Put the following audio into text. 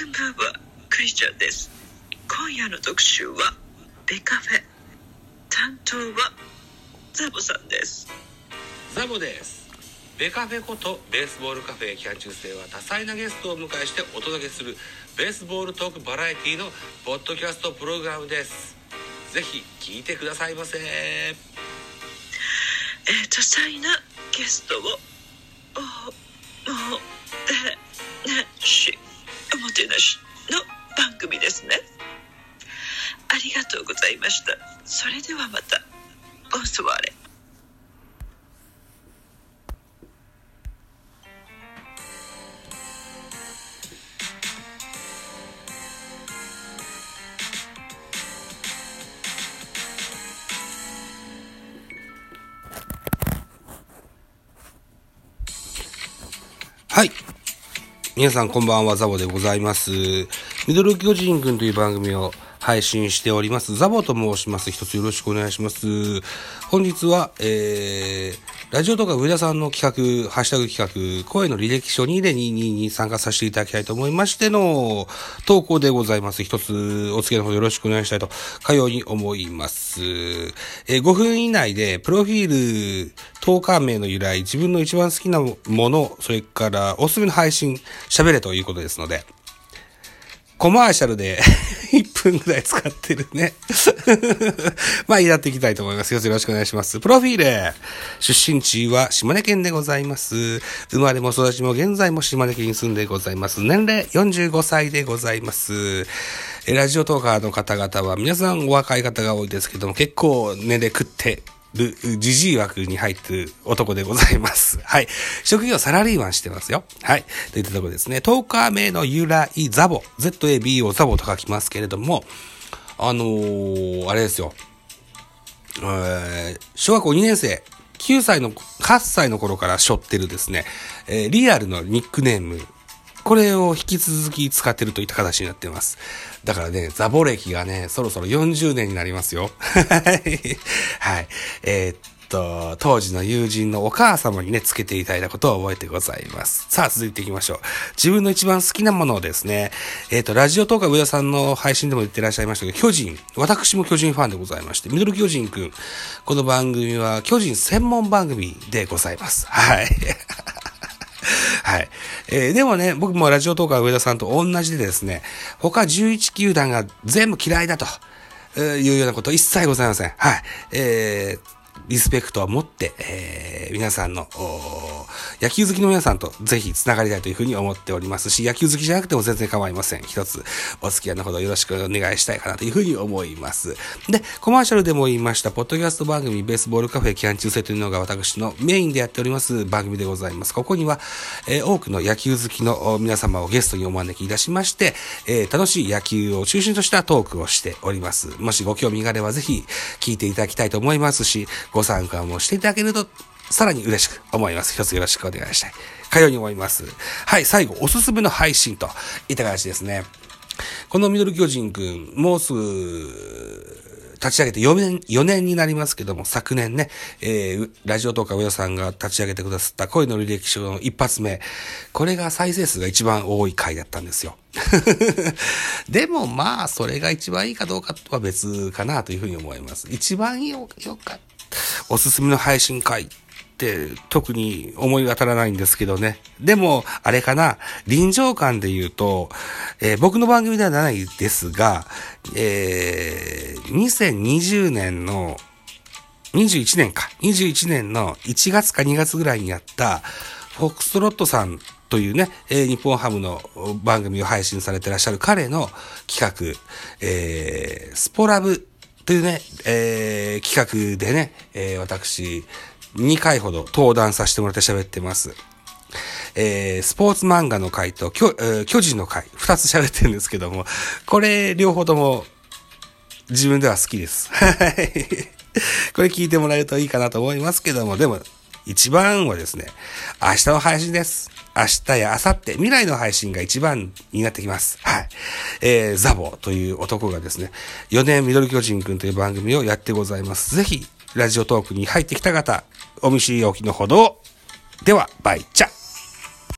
こんばんはクリスチャンです。今夜の特集はベカフェ。担当はザボさんです。ザボです。ベカフェことベースボールカフェキャン中世は多彩なゲストを迎えしてお届けするベースボールトークバラエティのポッドキャストプログラムです。ぜひ聞いてくださいませ。えー、多彩なゲストをました。それではまたボンソワレはい。皆さんこんばんはザボでございます。ミドル巨人くんという番組を配信しております。ザボと申します。一つよろしくお願いします。本日は、えー、ラジオとか上田さんの企画、ハッシュタグ企画、声の履歴書2で22に参加させていただきたいと思いましての投稿でございます。一つお付き合いのほどよろしくお願いしたいと、かように思います。えー、5分以内で、プロフィール、投稿名の由来、自分の一番好きなもの、それからおすすめの配信、喋れということですので、コマーシャルで分ぐらい使ってるね まあ、やっていきたいと思います。よろしくお願いします。プロフィール。出身地は島根県でございます。生まれも育ちも現在も島根県に住んでございます。年齢45歳でございます。ラジオトーカーの方々は皆さんお若い方が多いですけども、結構年齢食ってる、じじい枠に入ってる男でございます。はい。職業サラリーマンしてますよ。はい。といったところですね。10日目の由来、ザボ。ZABO ザボと書きますけれども、あのー、あれですよ。えー、小学校2年生、9歳の、8歳の頃から背負ってるですね、えー、リアルのニックネーム、これを引き続き使ってるといった形になっています。だからね、ザボ歴がね、そろそろ40年になりますよ。はい。えー、っと、当時の友人のお母様にね、つけていただいたことを覚えてございます。さあ、続いていきましょう。自分の一番好きなものをですね、えー、っと、ラジオとか上田さんの配信でも言ってらっしゃいましたけど、巨人。私も巨人ファンでございまして、ミドル巨人くん。この番組は巨人専門番組でございます。はい。はい。えー、でもね、僕もラジオトーカー上田さんと同じでですね、他11球団が全部嫌いだと、いうようなこと一切ございません。はい。えーリスペクトを持って、えー、皆さんの、野球好きの皆さんとぜひ繋がりたいというふうに思っておりますし、野球好きじゃなくても全然構いません。一つお付き合いのほどよろしくお願いしたいかなというふうに思います。で、コマーシャルでも言いました、ポッドキャスト番組ベースボールカフェ期間中制というのが私のメインでやっております番組でございます。ここには、えー、多くの野球好きの皆様をゲストにお招きいたしまして、えー、楽しい野球を中心としたトークをしております。もしご興味があればぜひ聞いていただきたいと思いますし、ご参加もしていただけると、さらに嬉しく思います。一つよろしくお願いしたい。かように思います。はい、最後、おすすめの配信といった形ですね。このミドル巨人くん、もうすぐ、立ち上げて4年、4年になりますけども、昨年ね、えー、ラジオとか上田さんが立ち上げてくださった恋の履歴書の一発目。これが再生数が一番多い回だったんですよ。でもまあ、それが一番いいかどうかは別かなというふうに思います。一番よ、よかった。おすすめの配信会って特に思い当たらないんですけどね。でも、あれかな、臨場感で言うと、えー、僕の番組ではないですが、えー、2020年の、21年か、21年の1月か2月ぐらいにやった、フォックストロットさんというね、えー、日本ハムの番組を配信されてらっしゃる彼の企画、えー、スポラブというね、えー、企画でね、えー、私、2回ほど登壇させてもらって喋ってます。えー、スポーツ漫画の回と、巨、えー、巨人の回、2つ喋ってるんですけども、これ、両方とも、自分では好きです。はい。これ聞いてもらえるといいかなと思いますけども、でも、一番はですね、明日の配信です。明日や明後日、未来の配信が一番になってきます。はい。えー、ザボという男がですね、4年ミドル巨人くんという番組をやってございます。ぜひ、ラジオトークに入ってきた方、お見知りおきのほど、では、バイチャ